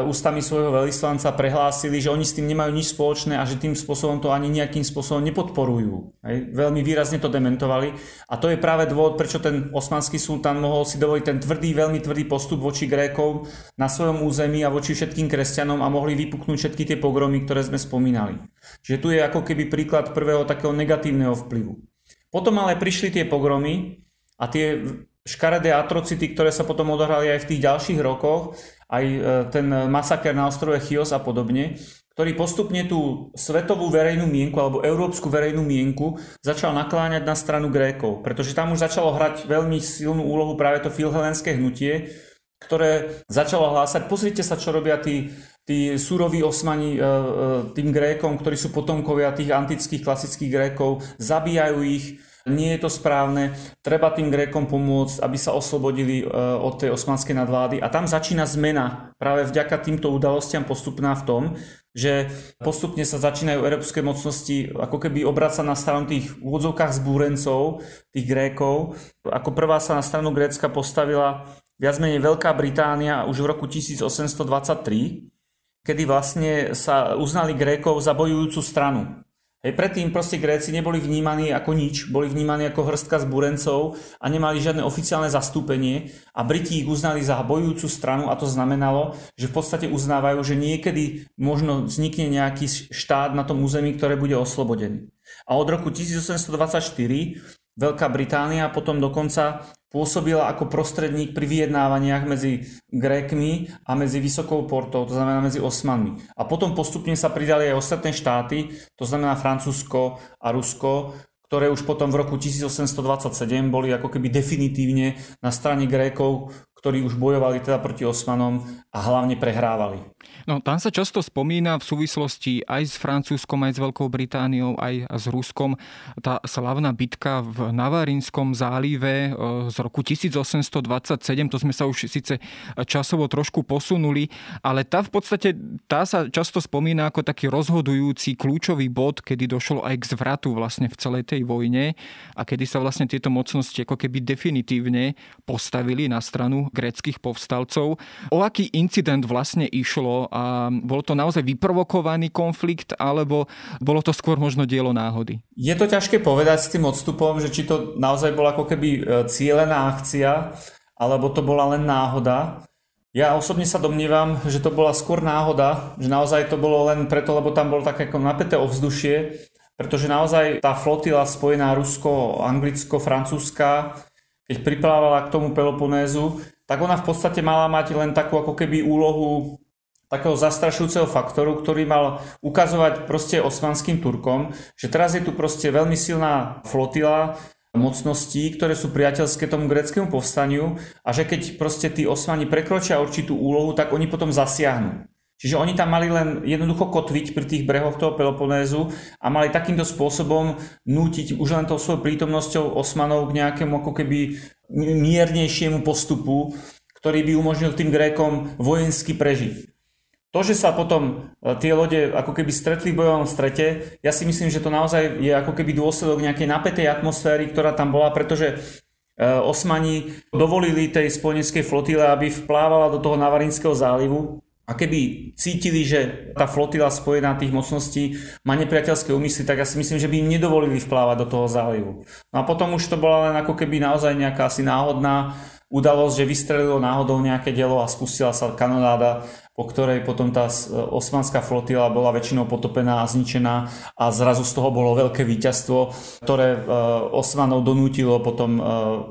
ústami svojho veľvyslanca prehlásili, že oni s tým nemajú nič spoločné a že tým spôsobom to ani nejakým spôsobom nepodporujú. Hej. Veľmi výrazne to dementovali. A to je práve dôvod, prečo ten osmanský sultán mohol si dovoliť ten tvrdý, veľmi tvrdý postup voči Grékov na svojom území a voči všetkým kresťanom a mohli vypuknúť všetky tie pogromy, ktoré sme spomínali. Čiže tu je ako keby príklad prvého takého negatívneho vplyvu. Potom ale prišli tie pogromy, a tie škaredé atrocity, ktoré sa potom odohrali aj v tých ďalších rokoch, aj e, ten masaker na ostrove Chios a podobne, ktorý postupne tú svetovú verejnú mienku alebo európsku verejnú mienku začal nakláňať na stranu Grékov, pretože tam už začalo hrať veľmi silnú úlohu práve to filhelenské hnutie, ktoré začalo hlásať, pozrite sa, čo robia tí, tí súroví osmani e, e, tým Grékom, ktorí sú potomkovia tých antických klasických Grékov, zabíjajú ich, nie je to správne, treba tým Grékom pomôcť, aby sa oslobodili e, od tej osmanskej nadvlády. A tam začína zmena práve vďaka týmto udalostiam postupná v tom, že postupne sa začínajú európske mocnosti ako keby obracať na stranu tých úvodzovkách zbúrencov, tých Grékov. Ako prvá sa na stranu Grécka postavila viac menej Veľká Británia už v roku 1823, kedy vlastne sa uznali Grékov za bojujúcu stranu. Hej, predtým proste Gréci neboli vnímaní ako nič, boli vnímaní ako hrstka zburencov a nemali žiadne oficiálne zastúpenie a Briti ich uznali za bojujúcu stranu a to znamenalo, že v podstate uznávajú, že niekedy možno vznikne nejaký štát na tom území, ktoré bude oslobodený. A od roku 1824 Veľká Británia potom dokonca pôsobila ako prostredník pri vyjednávaniach medzi Grékmi a medzi Vysokou portou, to znamená medzi Osmanmi. A potom postupne sa pridali aj ostatné štáty, to znamená Francúzsko a Rusko, ktoré už potom v roku 1827 boli ako keby definitívne na strane Grékov, ktorí už bojovali teda proti Osmanom a hlavne prehrávali.
No, tam sa často spomína v súvislosti aj s Francúzskom, aj s Veľkou Britániou, aj s Ruskom tá slavná bitka v Navarinskom zálive e, z roku 1827. To sme sa už síce časovo trošku posunuli, ale tá v podstate tá sa často spomína ako taký rozhodujúci kľúčový bod, kedy došlo aj k zvratu vlastne v celej tej vojne a kedy sa vlastne tieto mocnosti ako keby definitívne postavili na stranu greckých povstalcov. O aký incident vlastne išlo a bol to naozaj vyprovokovaný konflikt alebo bolo to skôr možno dielo náhody?
Je to ťažké povedať s tým odstupom, že či to naozaj bola ako keby e, cieľená akcia alebo to bola len náhoda. Ja osobne sa domnievam, že to bola skôr náhoda, že naozaj to bolo len preto, lebo tam bolo také ako napäté ovzdušie, pretože naozaj tá flotila spojená rusko, anglicko, francúzska, keď priplávala k tomu Peloponézu, tak ona v podstate mala mať len takú ako keby úlohu takého zastrašujúceho faktoru, ktorý mal ukazovať proste osmanským Turkom, že teraz je tu proste veľmi silná flotila mocností, ktoré sú priateľské tomu greckému povstaniu a že keď proste tí osmani prekročia určitú úlohu, tak oni potom zasiahnu. Čiže oni tam mali len jednoducho kotviť pri tých brehoch toho Peloponézu a mali takýmto spôsobom nútiť už len tou svojou prítomnosťou Osmanov k nejakému ako keby miernejšiemu postupu, ktorý by umožnil tým Grékom vojensky prežiť. To, že sa potom e, tie lode ako keby stretli v bojovom strete, ja si myslím, že to naozaj je ako keby dôsledok nejakej napätej atmosféry, ktorá tam bola, pretože e, Osmani dovolili tej spojeneckej flotile, aby vplávala do toho Navarinského zálivu a keby cítili, že tá flotila spojená tých mocností má nepriateľské úmysly, tak ja si myslím, že by im nedovolili vplávať do toho zálivu. No a potom už to bola len ako keby naozaj nejaká asi náhodná udalosť, že vystrelilo náhodou nejaké dielo a spustila sa kanonáda po ktorej potom tá osmanská flotila bola väčšinou potopená a zničená a zrazu z toho bolo veľké víťazstvo, ktoré e, Osmanov donútilo potom e,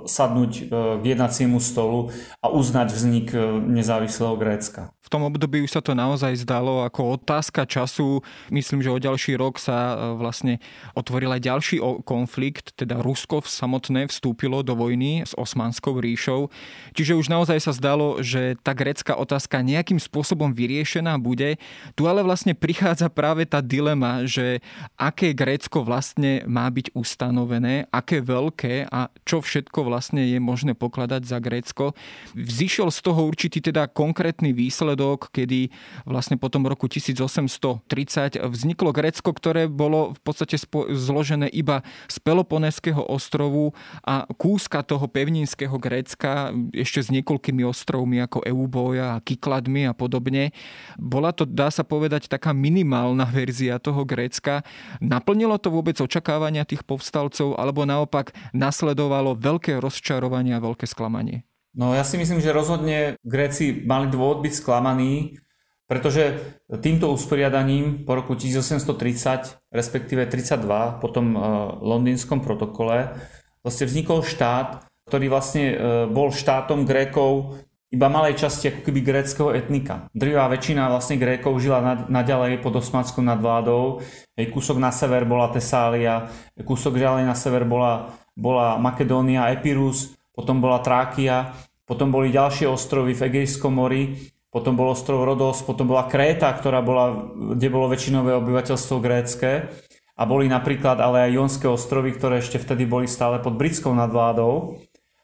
sadnúť e, k jednaciemu stolu a uznať vznik nezávislého Grécka.
Tom období už sa to naozaj zdalo ako otázka času. Myslím, že o ďalší rok sa vlastne otvoril aj ďalší konflikt, teda Rusko samotné vstúpilo do vojny s Osmanskou ríšou. Čiže už naozaj sa zdalo, že tá grécka otázka nejakým spôsobom vyriešená bude. Tu ale vlastne prichádza práve tá dilema, že aké Grécko vlastne má byť ustanovené, aké veľké a čo všetko vlastne je možné pokladať za Grécko. Vzýšiel z toho určitý teda konkrétny výsledok, kedy vlastne potom roku 1830 vzniklo Grécko, ktoré bolo v podstate zložené iba z Peloponeského ostrovu a kúska toho pevninského Grécka ešte s niekoľkými ostrovmi ako Euboja a Kykladmi a podobne. Bola to, dá sa povedať, taká minimálna verzia toho Grécka. Naplnilo to vôbec očakávania tých povstalcov, alebo naopak nasledovalo veľké rozčarovanie a veľké sklamanie?
No ja si myslím, že rozhodne Gréci mali dôvod byť sklamaní, pretože týmto usporiadaním po roku 1830, respektíve 32, po tom uh, londýnskom protokole, vlastne vznikol štát, ktorý vlastne uh, bol štátom Grékov iba malej časti ako keby gréckého etnika. Drvá väčšina vlastne Grékov žila naďalej pod osmanskou nadvládou. Ej, kúsok na sever bola Tesália, kúsok ďalej na sever bola, bola Makedónia, Epirus, potom bola Trákia, potom boli ďalšie ostrovy v Egejskom mori, potom bol ostrov Rodos, potom bola Kréta, ktorá bola, kde bolo väčšinové obyvateľstvo grécké a boli napríklad ale aj Jonské ostrovy, ktoré ešte vtedy boli stále pod britskou nadvládou.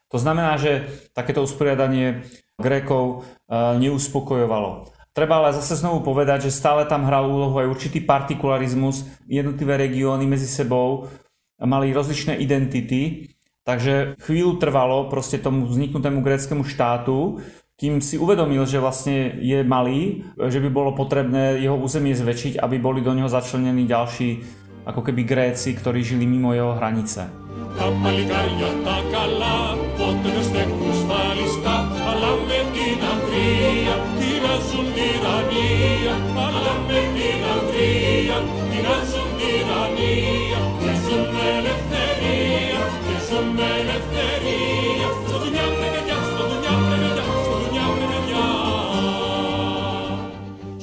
To znamená, že takéto usporiadanie Grékov e, neuspokojovalo. Treba ale zase znovu povedať, že stále tam hral úlohu aj určitý partikularizmus. Jednotlivé regióny medzi sebou mali rozličné identity, takže chvíľu trvalo proste tomu vzniknutému gréckému štátu, kým si uvedomil, že vlastne je malý, že by bolo potrebné jeho územie zväčšiť, aby boli do neho začlenení ďalší ako keby Gréci, ktorí žili mimo jeho hranice. Kappalikaija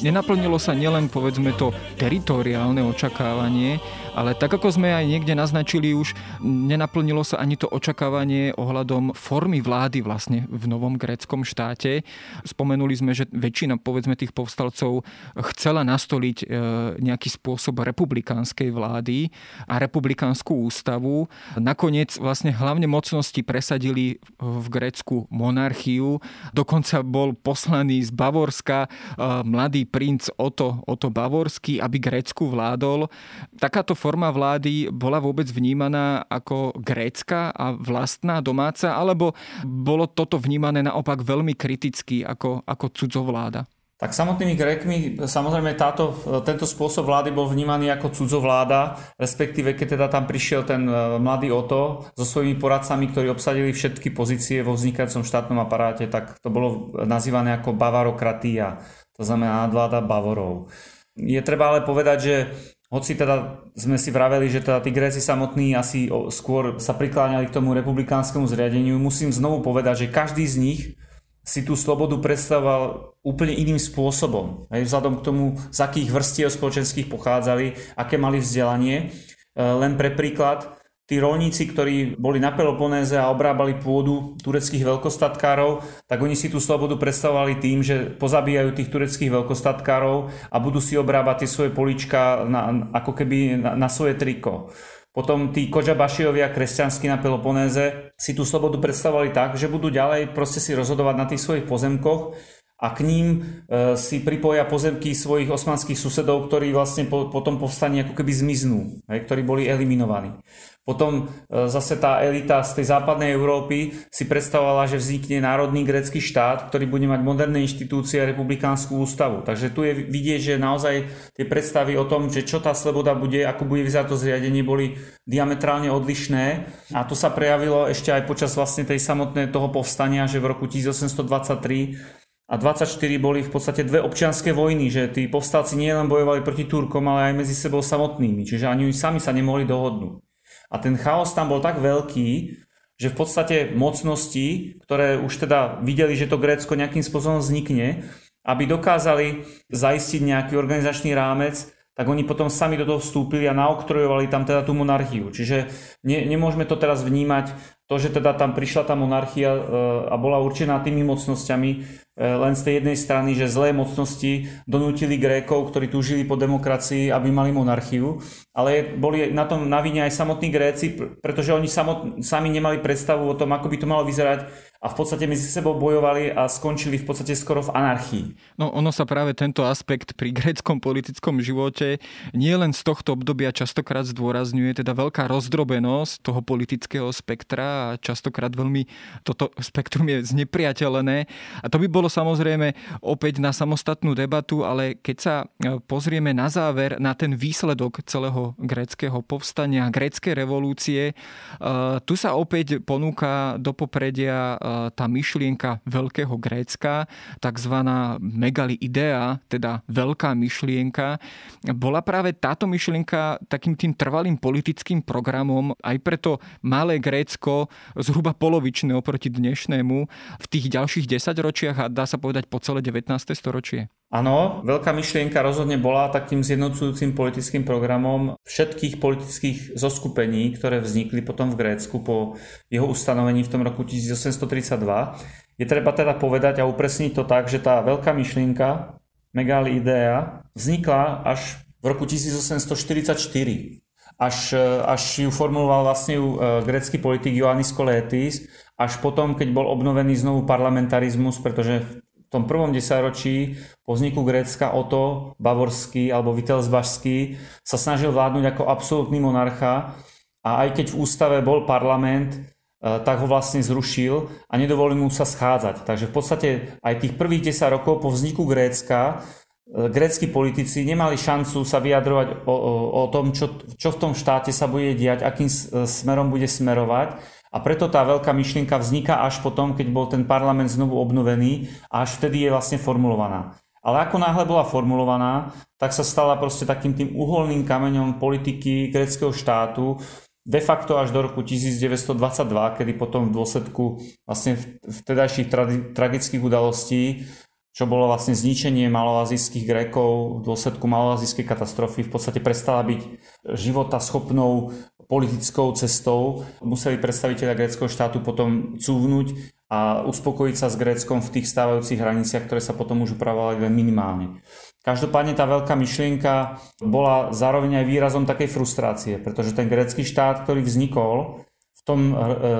nenaplnilo sa nielen povedzme to teritoriálne očakávanie, ale tak ako sme aj niekde naznačili už, nenaplnilo sa ani to očakávanie ohľadom formy vlády vlastne v novom gréckom štáte. Spomenuli sme, že väčšina povedzme tých povstalcov chcela nastoliť e, nejaký spôsob republikánskej vlády a republikánsku ústavu. Nakoniec vlastne hlavne mocnosti presadili v Grécku monarchiu. Dokonca bol poslaný z Bavorska e, mladý princ Oto, Oto Bavorský, aby Grécku vládol. Takáto forma vlády bola vôbec vnímaná ako grécka a vlastná domáca, alebo bolo toto vnímané naopak veľmi kriticky ako, ako cudzovláda?
Tak samotnými Grékmi samozrejme táto, tento spôsob vlády bol vnímaný ako cudzovláda, respektíve keď teda tam prišiel ten e, mladý Oto so svojimi poradcami, ktorí obsadili všetky pozície vo vznikajúcom štátnom aparáte, tak to bolo nazývané ako bavarokratia, to znamená nadvláda Bavorov. Je treba ale povedať, že hoci teda sme si vraveli, že teda tí Gréci samotní asi skôr sa prikláňali k tomu republikánskemu zriadeniu, musím znovu povedať, že každý z nich si tú slobodu predstavoval úplne iným spôsobom. Aj vzhľadom k tomu, z akých vrstiev spoločenských pochádzali, aké mali vzdelanie. E, len pre príklad, tí rolníci, ktorí boli na Peloponéze a obrábali pôdu tureckých veľkostatkárov, tak oni si tú slobodu predstavovali tým, že pozabíjajú tých tureckých veľkostatkárov a budú si obrábať tie svoje polička na, ako keby na, na svoje triko. Potom tí kožabašiovia kresťanskí na Peloponéze si tú slobodu predstavovali tak, že budú ďalej proste si rozhodovať na tých svojich pozemkoch a k ním e, si pripoja pozemky svojich osmanských susedov, ktorí vlastne po, po tom povstaní ako keby zmiznú, hej, ktorí boli eliminovaní. Potom e, zase tá elita z tej západnej Európy si predstavovala, že vznikne národný grécky štát, ktorý bude mať moderné inštitúcie a republikánsku ústavu. Takže tu je vidieť, že naozaj tie predstavy o tom, že čo tá sloboda bude, ako bude vyzerať to zriadenie, boli diametrálne odlišné. A to sa prejavilo ešte aj počas vlastne tej samotnej toho povstania, že v roku 1823 a 24 boli v podstate dve občianské vojny, že tí povstalci nielen bojovali proti Turkom, ale aj medzi sebou samotnými, čiže ani sami sa nemohli dohodnúť. A ten chaos tam bol tak veľký, že v podstate mocnosti, ktoré už teda videli, že to Grécko nejakým spôsobom vznikne, aby dokázali zaistiť nejaký organizačný rámec, tak oni potom sami do toho vstúpili a naoktrojovali tam teda tú monarchiu. Čiže ne, nemôžeme to teraz vnímať to, že teda tam prišla tá monarchia e, a bola určená tými mocnosťami, e, len z tej jednej strany, že zlé mocnosti donútili Grékov, ktorí túžili po demokracii, aby mali monarchiu, ale boli na tom na vine aj samotní Gréci, pretože oni samot, sami nemali predstavu o tom, ako by to malo vyzerať a v podstate medzi sebou bojovali a skončili v podstate skoro v anarchii.
No ono sa práve tento aspekt pri gréckom politickom živote nie len z tohto obdobia častokrát zdôrazňuje, teda veľká rozdrobenosť toho politického spektra a častokrát veľmi toto spektrum je znepriateľené. A to by bolo samozrejme opäť na samostatnú debatu, ale keď sa e, pozrieme na záver na ten výsledok celého gréckého povstania, gréckej revolúcie, e, tu sa opäť ponúka do popredia e, tá myšlienka veľkého Grécka, tzv. megali idea, teda veľká myšlienka, bola práve táto myšlienka takým tým trvalým politickým programom aj preto malé Grécko, zhruba polovičné oproti dnešnému, v tých ďalších desaťročiach a dá sa povedať po celé 19. storočie.
Áno, veľká myšlienka rozhodne bola takým zjednocujúcim politickým programom všetkých politických zoskupení, ktoré vznikli potom v Grécku po jeho ustanovení v tom roku 1832. Je treba teda povedať a upresniť to tak, že tá veľká myšlienka, Megali Idea, vznikla až v roku 1844 až, až ju formuloval vlastne ju e, grécky politik Ioannis Kolétis, až potom, keď bol obnovený znovu parlamentarizmus, pretože tom prvom desaťročí po vzniku Grécka Oto Bavorský alebo Vitelsbašský sa snažil vládnuť ako absolútny monarcha a aj keď v ústave bol parlament, e, tak ho vlastne zrušil a nedovolil mu sa schádzať. Takže v podstate aj tých prvých 10 rokov po vzniku Grécka e, grécky politici nemali šancu sa vyjadrovať o, o, o tom, čo, čo v tom štáte sa bude diať, akým smerom bude smerovať a preto tá veľká myšlienka vzniká až potom, keď bol ten parlament znovu obnovený a až vtedy je vlastne formulovaná. Ale ako náhle bola formulovaná, tak sa stala proste takým tým uholným kameňom politiky greckého štátu, de facto až do roku 1922, kedy potom v dôsledku vlastne vtedajších tra- tragických udalostí čo bolo vlastne zničenie maloazijských Grékov v dôsledku maloazijskej katastrofy, v podstate prestala byť života schopnou politickou cestou. Museli predstaviteľa gréckého štátu potom cúvnuť a uspokojiť sa s Gréckom v tých stávajúcich hraniciach, ktoré sa potom už upravovali len minimálne. Každopádne tá veľká myšlienka bola zároveň aj výrazom takej frustrácie, pretože ten grécky štát, ktorý vznikol v tom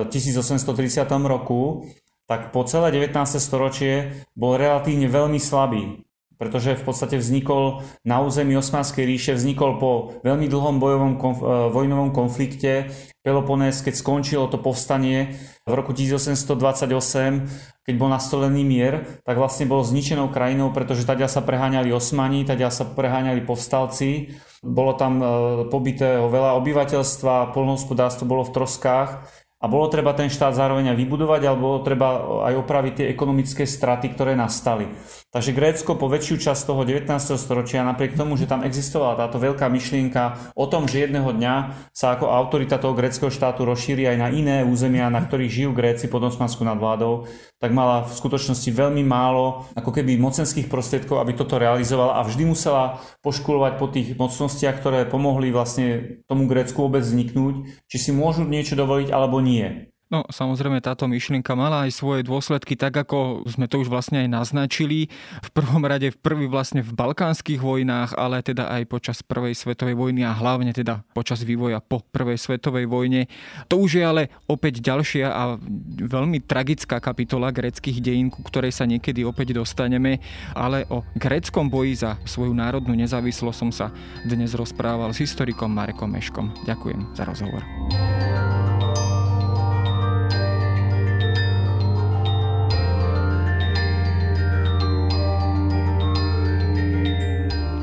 1830 eh, roku, tak po celé 19. storočie bol relatívne veľmi slabý pretože v podstate vznikol na území Osmanskej ríše, vznikol po veľmi dlhom bojovom konf- eh, vojnovom konflikte. Peloponés, keď skončilo to povstanie v roku 1828, keď bol nastolený mier, tak vlastne bol zničenou krajinou, pretože tadia sa preháňali Osmani, tadia sa preháňali povstalci. Bolo tam eh, pobytého veľa obyvateľstva, polnohospodárstvo bolo v troskách a bolo treba ten štát zároveň aj vybudovať, ale bolo treba aj opraviť tie ekonomické straty, ktoré nastali. Takže Grécko po väčšiu časť toho 19. storočia, napriek tomu, že tam existovala táto veľká myšlienka o tom, že jedného dňa sa ako autorita toho gréckého štátu rozšíri aj na iné územia, na ktorých žijú Gréci pod Osmanskou nadvládou, tak mala v skutočnosti veľmi málo ako keby mocenských prostriedkov, aby toto realizovala a vždy musela poškulovať po tých mocnostiach, ktoré pomohli vlastne tomu Grécku vôbec vzniknúť, či si môžu niečo dovoliť alebo nie.
No samozrejme táto myšlienka mala aj svoje dôsledky, tak ako sme to už vlastne aj naznačili. V prvom rade v prvý vlastne v balkánskych vojnách, ale teda aj počas prvej svetovej vojny a hlavne teda počas vývoja po prvej svetovej vojne. To už je ale opäť ďalšia a veľmi tragická kapitola greckých dejín, ku ktorej sa niekedy opäť dostaneme, ale o greckom boji za svoju národnú nezávislosť som sa dnes rozprával s historikom Marekom Meškom. Ďakujem za rozhovor.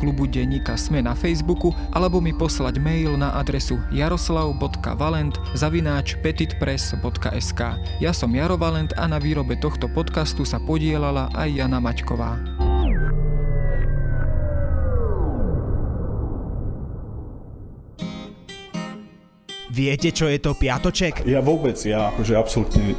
klubu denníka Sme na Facebooku alebo mi poslať mail na adresu jaroslav.valent zavináč petitpress.sk. Ja som Jaro Valent a na výrobe tohto podcastu sa podielala aj Jana Maťková.
Viete, čo je to piatoček?
Ja vôbec, ja akože absolútne